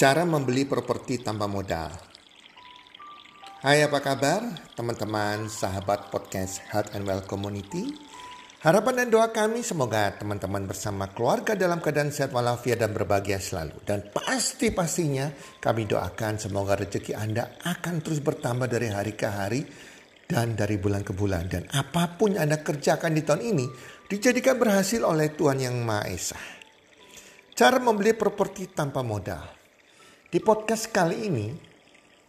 Cara membeli properti tanpa modal. Hai apa kabar teman-teman sahabat podcast Health and Well Community. Harapan dan doa kami semoga teman-teman bersama keluarga dalam keadaan sehat walafiat dan berbahagia selalu. Dan pasti-pastinya kami doakan semoga rezeki Anda akan terus bertambah dari hari ke hari dan dari bulan ke bulan. Dan apa pun yang Anda kerjakan di tahun ini dijadikan berhasil oleh Tuhan Yang Maha Esa. Cara membeli properti tanpa modal. Di podcast kali ini,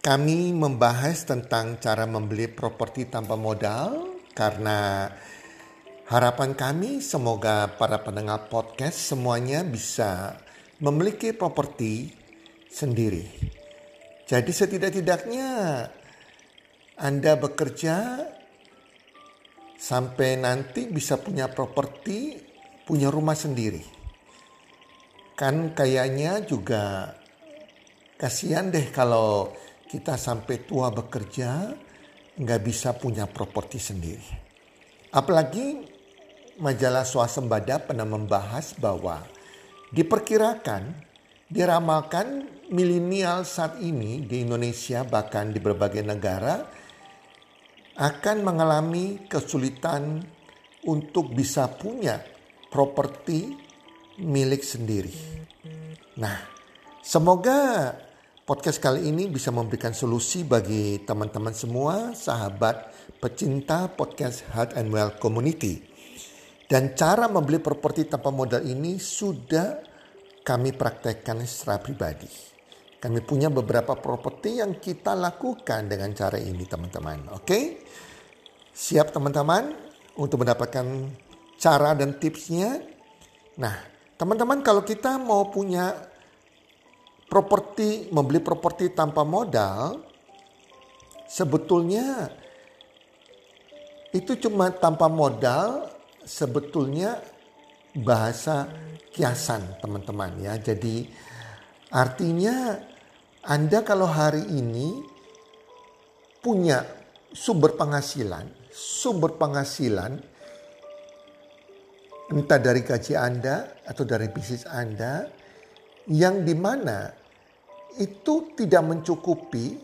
kami membahas tentang cara membeli properti tanpa modal karena harapan kami semoga para pendengar podcast semuanya bisa memiliki properti sendiri. Jadi setidak-tidaknya Anda bekerja sampai nanti bisa punya properti, punya rumah sendiri. Kan kayaknya juga Kasihan deh kalau kita sampai tua bekerja nggak bisa punya properti sendiri. Apalagi majalah swasembada pernah membahas bahwa diperkirakan, diramalkan milenial saat ini di Indonesia bahkan di berbagai negara akan mengalami kesulitan untuk bisa punya properti milik sendiri. Nah, semoga Podcast kali ini bisa memberikan solusi bagi teman-teman semua, sahabat pecinta podcast Health and Well Community. Dan cara membeli properti tanpa modal ini sudah kami praktekkan secara pribadi. Kami punya beberapa properti yang kita lakukan dengan cara ini teman-teman. Oke? Siap teman-teman untuk mendapatkan cara dan tipsnya? Nah, teman-teman kalau kita mau punya properti membeli properti tanpa modal sebetulnya itu cuma tanpa modal sebetulnya bahasa kiasan teman-teman ya. Jadi artinya Anda kalau hari ini punya sumber penghasilan, sumber penghasilan entah dari gaji Anda atau dari bisnis Anda yang di mana itu tidak mencukupi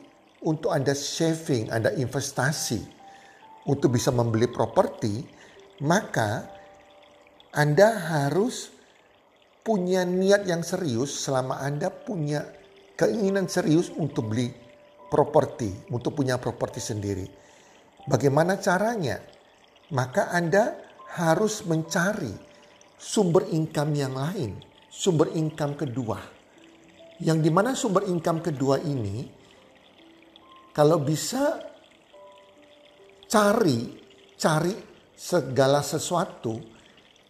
untuk Anda saving, Anda investasi untuk bisa membeli properti, maka Anda harus punya niat yang serius selama Anda punya keinginan serius untuk beli properti, untuk punya properti sendiri. Bagaimana caranya? Maka Anda harus mencari sumber income yang lain, sumber income kedua yang di mana sumber income kedua ini kalau bisa cari cari segala sesuatu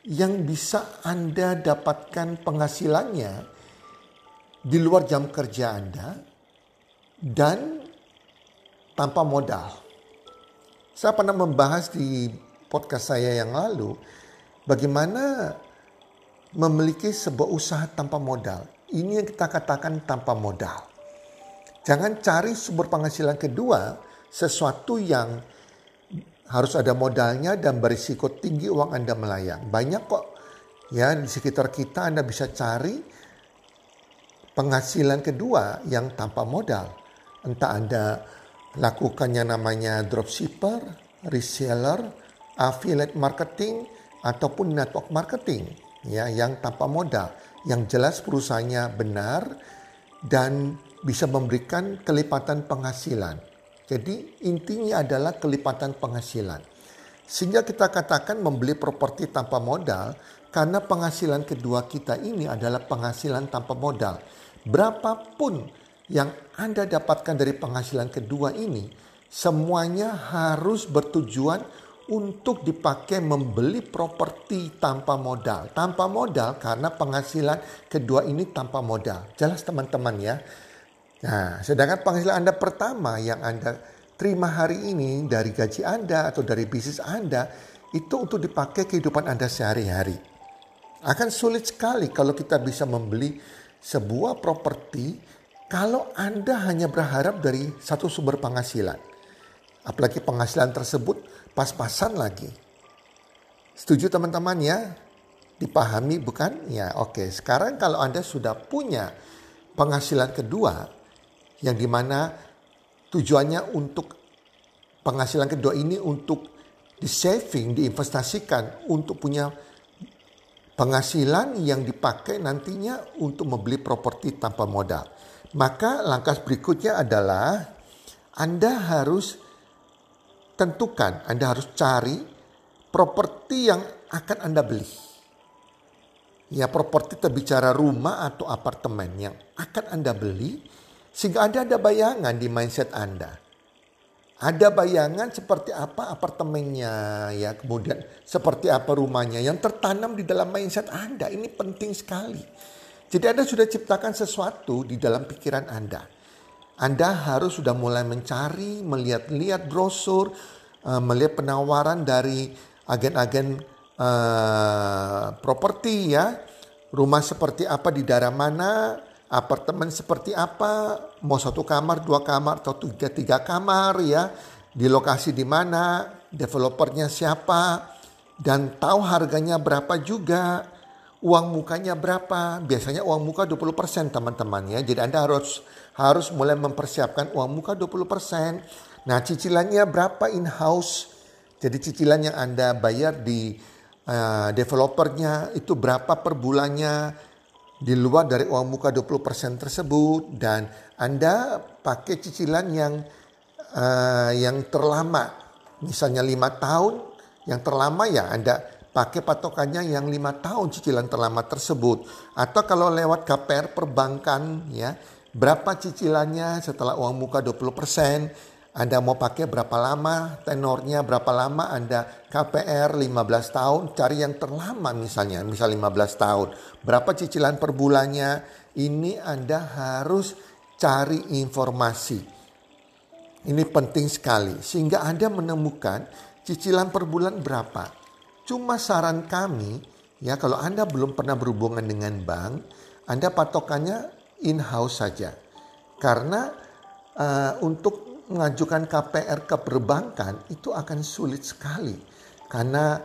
yang bisa Anda dapatkan penghasilannya di luar jam kerja Anda dan tanpa modal. Saya pernah membahas di podcast saya yang lalu bagaimana memiliki sebuah usaha tanpa modal. Ini yang kita katakan tanpa modal. Jangan cari sumber penghasilan kedua sesuatu yang harus ada modalnya dan berisiko tinggi uang Anda melayang. Banyak kok ya di sekitar kita Anda bisa cari penghasilan kedua yang tanpa modal. Entah Anda lakukan yang namanya dropshipper, reseller, affiliate marketing, ataupun network marketing ya yang tanpa modal yang jelas perusahaannya benar dan bisa memberikan kelipatan penghasilan. Jadi intinya adalah kelipatan penghasilan. Sehingga kita katakan membeli properti tanpa modal karena penghasilan kedua kita ini adalah penghasilan tanpa modal. Berapapun yang Anda dapatkan dari penghasilan kedua ini, semuanya harus bertujuan untuk dipakai membeli properti tanpa modal. Tanpa modal karena penghasilan kedua ini tanpa modal. Jelas teman-teman ya. Nah, sedangkan penghasilan Anda pertama yang Anda terima hari ini dari gaji Anda atau dari bisnis Anda itu untuk dipakai kehidupan Anda sehari-hari. Akan sulit sekali kalau kita bisa membeli sebuah properti kalau Anda hanya berharap dari satu sumber penghasilan. Apalagi penghasilan tersebut pas-pasan lagi. Setuju teman-teman ya? Dipahami bukan? Ya oke. Sekarang kalau Anda sudah punya penghasilan kedua yang di mana tujuannya untuk penghasilan kedua ini untuk di saving, diinvestasikan untuk punya penghasilan yang dipakai nantinya untuk membeli properti tanpa modal. Maka langkah berikutnya adalah Anda harus tentukan, Anda harus cari properti yang akan Anda beli. Ya properti terbicara rumah atau apartemen yang akan Anda beli sehingga Anda ada bayangan di mindset Anda ada bayangan seperti apa apartemennya ya, kemudian seperti apa rumahnya yang tertanam di dalam mindset Anda. Ini penting sekali. Jadi Anda sudah ciptakan sesuatu di dalam pikiran Anda. Anda harus sudah mulai mencari, melihat-lihat brosur, uh, melihat penawaran dari agen-agen uh, properti ya. Rumah seperti apa di daerah mana, apartemen seperti apa, mau satu kamar, dua kamar, atau tiga, tiga kamar ya, di lokasi di mana, developernya siapa, dan tahu harganya berapa juga, uang mukanya berapa. Biasanya uang muka 20% teman-teman ya, jadi Anda harus harus mulai mempersiapkan uang muka 20%. Nah cicilannya berapa in-house, jadi cicilan yang Anda bayar di uh, developernya itu berapa per bulannya, di luar dari uang muka 20% tersebut. Dan Anda pakai cicilan yang uh, yang terlama. Misalnya lima tahun yang terlama ya Anda pakai patokannya yang lima tahun cicilan terlama tersebut atau kalau lewat KPR perbankan ya berapa cicilannya setelah uang muka 20% anda mau pakai berapa lama, tenornya berapa lama Anda KPR 15 tahun, cari yang terlama misalnya, misal 15 tahun. Berapa cicilan per bulannya? Ini Anda harus cari informasi. Ini penting sekali sehingga Anda menemukan cicilan per bulan berapa. Cuma saran kami ya kalau Anda belum pernah berhubungan dengan bank, Anda patokannya in-house saja. Karena uh, untuk mengajukan KPR ke perbankan itu akan sulit sekali. Karena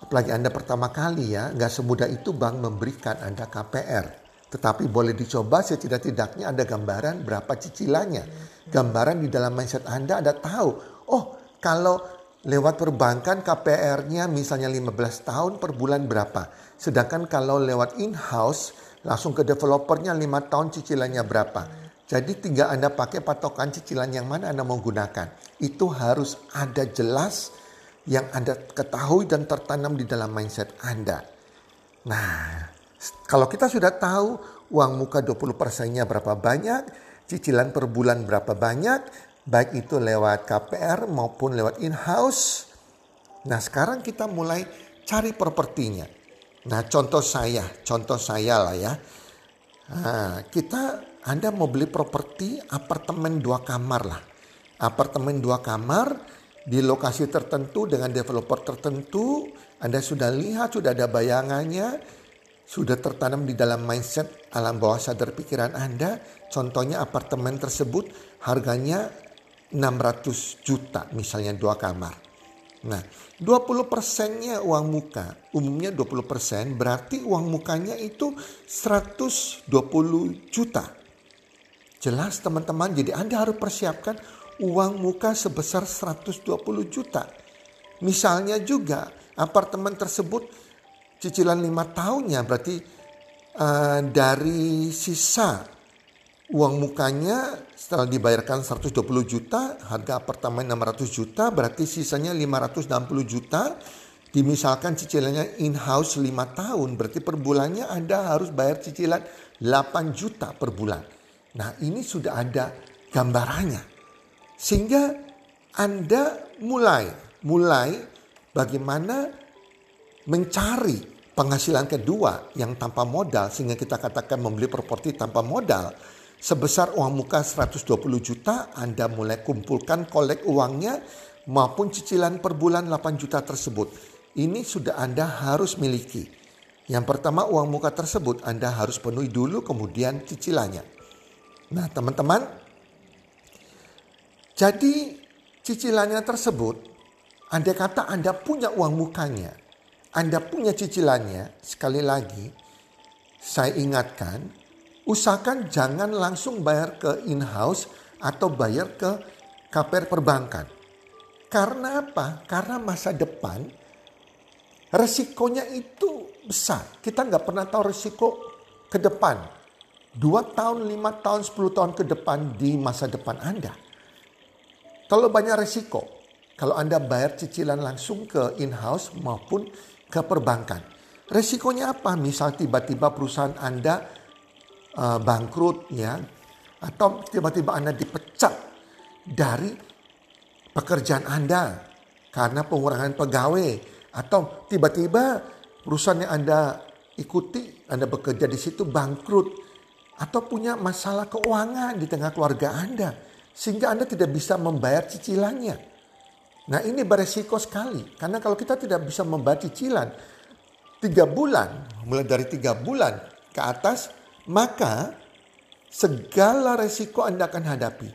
apalagi Anda pertama kali ya nggak semudah itu bank memberikan Anda KPR tetapi boleh dicoba setidak-tidaknya ada gambaran berapa cicilannya. Gambaran di dalam mindset Anda ada tahu oh kalau lewat perbankan KPR-nya misalnya 15 tahun per bulan berapa sedangkan kalau lewat in-house langsung ke developernya 5 tahun cicilannya berapa jadi tinggal Anda pakai patokan cicilan yang mana Anda mau gunakan. Itu harus ada jelas yang Anda ketahui dan tertanam di dalam mindset Anda. Nah, kalau kita sudah tahu uang muka 20 persennya berapa banyak, cicilan per bulan berapa banyak, baik itu lewat KPR maupun lewat in-house. Nah sekarang kita mulai cari propertinya. Nah contoh saya, contoh saya lah ya. Nah, kita anda mau beli properti apartemen dua kamar lah. Apartemen dua kamar di lokasi tertentu dengan developer tertentu. Anda sudah lihat, sudah ada bayangannya, sudah tertanam di dalam mindset alam bawah sadar pikiran Anda. Contohnya apartemen tersebut harganya 600 juta misalnya dua kamar. Nah 20 persennya uang muka, umumnya 20 persen berarti uang mukanya itu 120 juta. Jelas teman-teman, jadi Anda harus persiapkan uang muka sebesar 120 juta. Misalnya juga apartemen tersebut cicilan lima tahunnya berarti uh, dari sisa uang mukanya setelah dibayarkan 120 juta, harga apartemen 600 juta, berarti sisanya 560 juta. Dimisalkan cicilannya in-house 5 tahun, berarti per bulannya Anda harus bayar cicilan 8 juta per bulan. Nah ini sudah ada gambarannya. Sehingga Anda mulai, mulai bagaimana mencari penghasilan kedua yang tanpa modal sehingga kita katakan membeli properti tanpa modal sebesar uang muka 120 juta Anda mulai kumpulkan kolek uangnya maupun cicilan per bulan 8 juta tersebut. Ini sudah Anda harus miliki. Yang pertama uang muka tersebut Anda harus penuhi dulu kemudian cicilannya. Nah teman-teman, jadi cicilannya tersebut, Anda kata Anda punya uang mukanya, Anda punya cicilannya, sekali lagi saya ingatkan, usahakan jangan langsung bayar ke in-house atau bayar ke KPR perbankan. Karena apa? Karena masa depan resikonya itu besar. Kita nggak pernah tahu resiko ke depan. Dua tahun, lima tahun, sepuluh tahun ke depan di masa depan Anda. Kalau banyak resiko, kalau Anda bayar cicilan langsung ke in-house maupun ke perbankan. Resikonya apa? Misal tiba-tiba perusahaan Anda uh, bangkrut ya atau tiba-tiba Anda dipecat dari pekerjaan Anda karena pengurangan pegawai atau tiba-tiba perusahaan yang Anda ikuti, Anda bekerja di situ bangkrut atau punya masalah keuangan di tengah keluarga Anda sehingga Anda tidak bisa membayar cicilannya. Nah ini beresiko sekali karena kalau kita tidak bisa membayar cicilan tiga bulan, mulai dari tiga bulan ke atas, maka segala resiko Anda akan hadapi.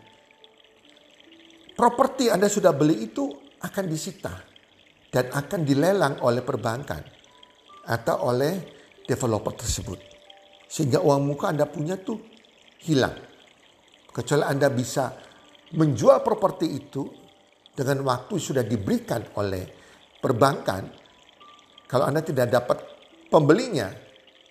Properti Anda sudah beli itu akan disita dan akan dilelang oleh perbankan atau oleh developer tersebut. Sehingga uang muka Anda punya tuh hilang. Kecuali Anda bisa menjual properti itu dengan waktu sudah diberikan oleh perbankan kalau Anda tidak dapat pembelinya,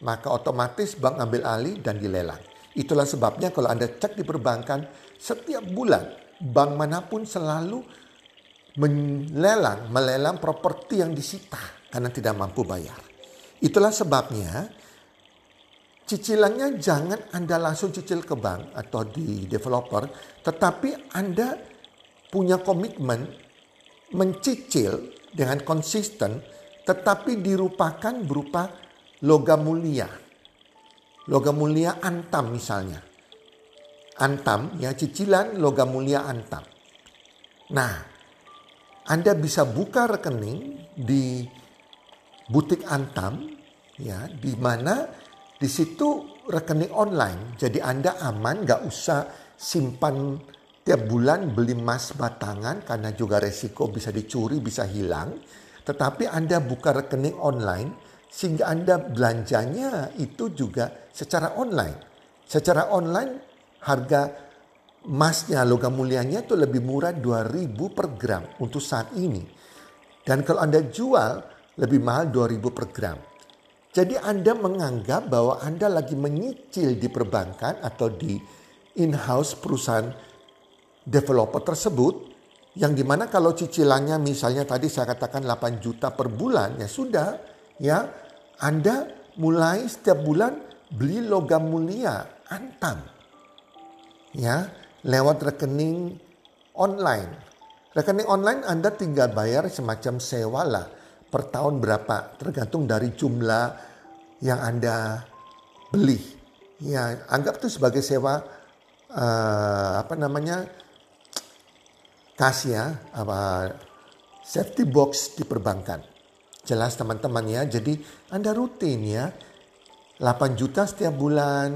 maka otomatis bank ambil alih dan dilelang. Itulah sebabnya kalau Anda cek di perbankan, setiap bulan bank mana pun selalu melelang, melelang properti yang disita karena tidak mampu bayar. Itulah sebabnya cicilannya jangan Anda langsung cicil ke bank atau di developer, tetapi Anda punya komitmen mencicil dengan konsisten tetapi dirupakan berupa logam mulia. Logam mulia antam misalnya. Antam ya cicilan logam mulia antam. Nah, Anda bisa buka rekening di butik antam ya di mana di situ rekening online. Jadi Anda aman nggak usah simpan tiap bulan beli emas batangan karena juga resiko bisa dicuri, bisa hilang tetapi Anda buka rekening online sehingga Anda belanjanya itu juga secara online. Secara online harga emasnya logam mulianya itu lebih murah 2000 per gram untuk saat ini. Dan kalau Anda jual lebih mahal 2000 per gram. Jadi Anda menganggap bahwa Anda lagi menyicil di perbankan atau di in-house perusahaan developer tersebut yang di mana kalau cicilannya misalnya tadi saya katakan 8 juta per bulan ya sudah ya Anda mulai setiap bulan beli logam mulia antam. Ya lewat rekening online. Rekening online Anda tinggal bayar semacam sewa lah per tahun berapa tergantung dari jumlah yang Anda beli. Ya anggap itu sebagai sewa uh, apa namanya kasih ya apa safety box di perbankan. Jelas teman-teman ya. Jadi Anda rutin ya. 8 juta setiap bulan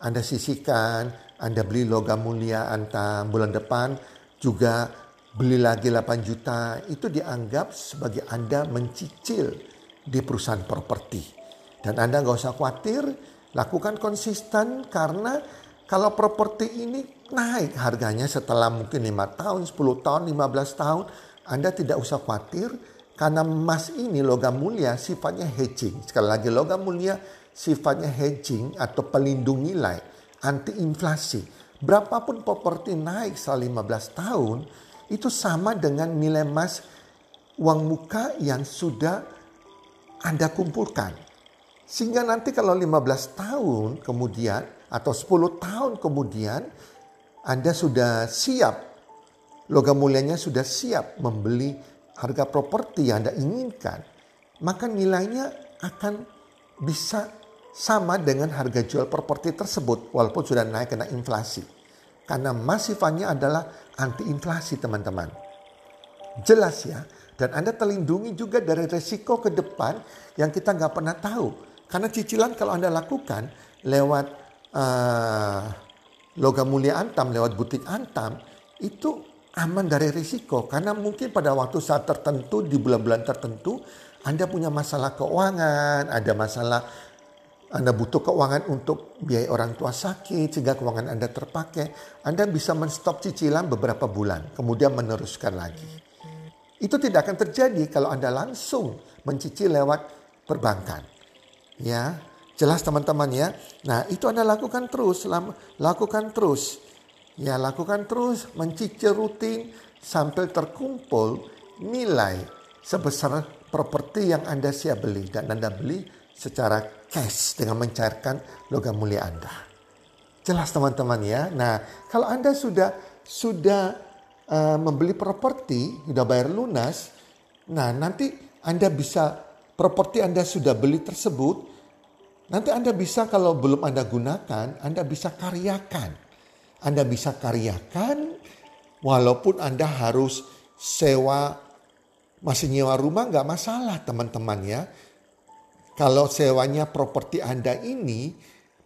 Anda sisihkan, Anda beli logam mulia antam bulan depan juga beli lagi 8 juta. Itu dianggap sebagai Anda mencicil di perusahaan properti. Dan Anda nggak usah khawatir, lakukan konsisten karena kalau properti ini naik harganya setelah mungkin 5 tahun, 10 tahun, 15 tahun, Anda tidak usah khawatir karena emas ini logam mulia sifatnya hedging. Sekali lagi logam mulia sifatnya hedging atau pelindung nilai, anti inflasi. Berapapun properti naik selama 15 tahun, itu sama dengan nilai emas uang muka yang sudah Anda kumpulkan. Sehingga nanti kalau 15 tahun kemudian atau 10 tahun kemudian Anda sudah siap, logam mulianya sudah siap membeli harga properti yang Anda inginkan, maka nilainya akan bisa sama dengan harga jual properti tersebut walaupun sudah naik kena inflasi. Karena masifannya adalah anti inflasi teman-teman. Jelas ya, dan Anda terlindungi juga dari resiko ke depan yang kita nggak pernah tahu. Karena cicilan kalau Anda lakukan lewat uh, logam mulia Antam lewat butik Antam itu aman dari risiko karena mungkin pada waktu saat tertentu di bulan-bulan tertentu Anda punya masalah keuangan, ada masalah Anda butuh keuangan untuk biaya orang tua sakit sehingga keuangan Anda terpakai, Anda bisa menstop cicilan beberapa bulan, kemudian meneruskan lagi. Itu tidak akan terjadi kalau Anda langsung mencicil lewat perbankan. Ya, jelas teman-teman ya. Nah, itu Anda lakukan terus, lakukan terus. Ya, lakukan terus mencicil rutin sampai terkumpul nilai sebesar properti yang Anda siap beli dan Anda beli secara cash dengan mencairkan logam mulia Anda. Jelas teman-teman ya. Nah, kalau Anda sudah sudah uh, membeli properti, sudah bayar lunas, nah nanti Anda bisa properti Anda sudah beli tersebut, nanti Anda bisa kalau belum Anda gunakan, Anda bisa karyakan. Anda bisa karyakan walaupun Anda harus sewa masih nyewa rumah nggak masalah teman-teman ya. Kalau sewanya properti Anda ini,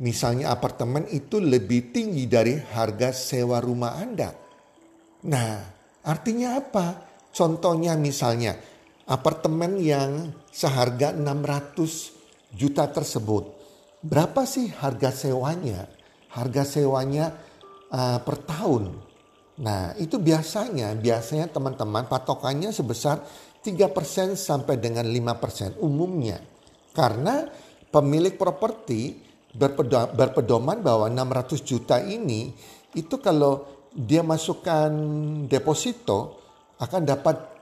misalnya apartemen itu lebih tinggi dari harga sewa rumah Anda. Nah, artinya apa? Contohnya misalnya apartemen yang seharga 600 juta tersebut. Berapa sih harga sewanya? Harga sewanya uh, per tahun. Nah, itu biasanya, biasanya teman-teman patokannya sebesar 3% sampai dengan 5% umumnya. Karena pemilik properti berpedoman bahwa 600 juta ini itu kalau dia masukkan deposito akan dapat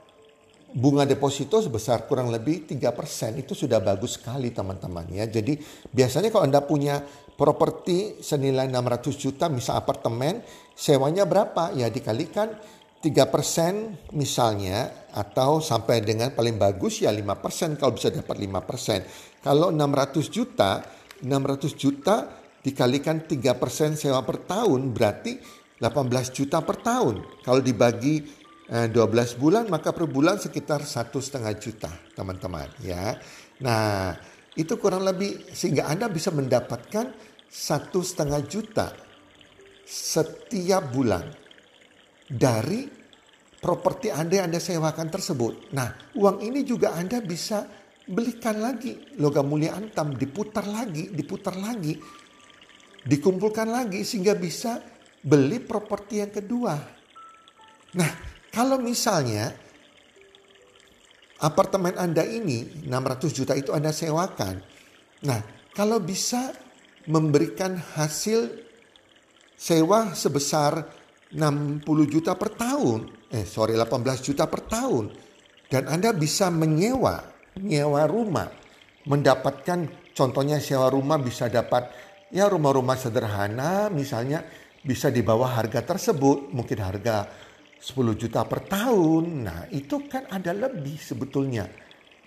bunga deposito sebesar kurang lebih 3% itu sudah bagus sekali teman-teman ya. Jadi biasanya kalau Anda punya properti senilai 600 juta misal apartemen sewanya berapa ya dikalikan 3% misalnya atau sampai dengan paling bagus ya 5% kalau bisa dapat 5%. Kalau 600 juta, 600 juta dikalikan 3% sewa per tahun berarti 18 juta per tahun. Kalau dibagi 12 eh, bulan maka per bulan sekitar satu setengah juta teman-teman ya. Nah itu kurang lebih sehingga Anda bisa mendapatkan satu setengah juta setiap bulan dari properti Anda yang Anda sewakan tersebut. Nah, uang ini juga Anda bisa belikan lagi logam mulia antam, diputar lagi, diputar lagi, dikumpulkan lagi sehingga bisa beli properti yang kedua. Nah, kalau misalnya apartemen Anda ini 600 juta itu Anda sewakan. Nah, kalau bisa memberikan hasil sewa sebesar 60 juta per tahun, eh sorry 18 juta per tahun. Dan Anda bisa menyewa, menyewa rumah. Mendapatkan contohnya sewa rumah bisa dapat ya rumah-rumah sederhana misalnya bisa di bawah harga tersebut. Mungkin harga 10 juta per tahun. Nah itu kan ada lebih sebetulnya.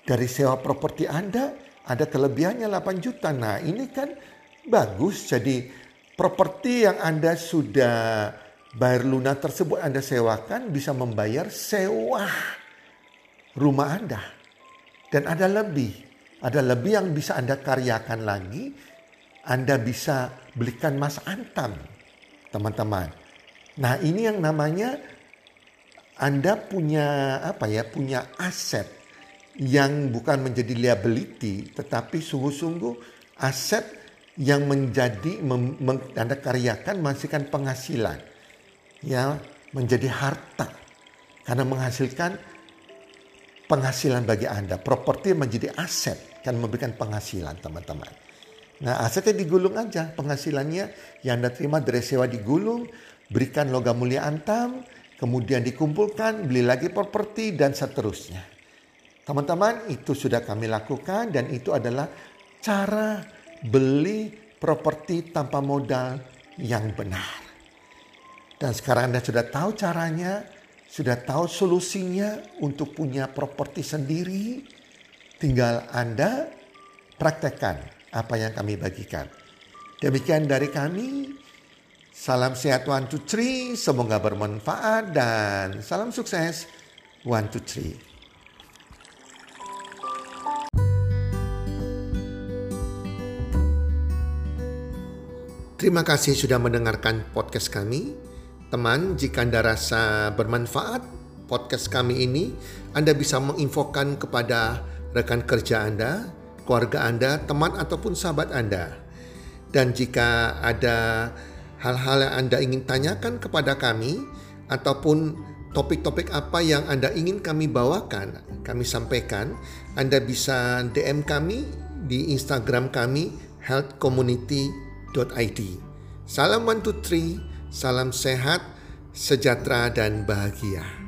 Dari sewa properti Anda ada kelebihannya 8 juta. Nah ini kan bagus jadi properti yang Anda sudah bayar lunas tersebut Anda sewakan bisa membayar sewa rumah Anda. Dan ada lebih, ada lebih yang bisa Anda karyakan lagi. Anda bisa belikan mas antam, teman-teman. Nah ini yang namanya Anda punya apa ya, punya aset yang bukan menjadi liability, tetapi sungguh-sungguh aset yang menjadi mem, Anda karyakan menghasilkan penghasilan ya menjadi harta karena menghasilkan penghasilan bagi Anda. Properti menjadi aset kan memberikan penghasilan teman-teman. Nah asetnya digulung aja penghasilannya yang Anda terima dari sewa digulung, berikan logam mulia antam, kemudian dikumpulkan, beli lagi properti dan seterusnya. Teman-teman itu sudah kami lakukan dan itu adalah cara beli properti tanpa modal yang benar. Dan sekarang Anda sudah tahu caranya, sudah tahu solusinya untuk punya properti sendiri. Tinggal Anda praktekkan apa yang kami bagikan. Demikian dari kami. Salam sehat one two three, semoga bermanfaat dan salam sukses one two three. Terima kasih sudah mendengarkan podcast kami. Teman, jika Anda rasa bermanfaat podcast kami ini, Anda bisa menginfokan kepada rekan kerja Anda, keluarga Anda, teman ataupun sahabat Anda. Dan jika ada hal-hal yang Anda ingin tanyakan kepada kami ataupun topik-topik apa yang Anda ingin kami bawakan, kami sampaikan, Anda bisa DM kami di Instagram kami healthcommunity.id. Salam one two three, salam sehat, sejahtera dan bahagia.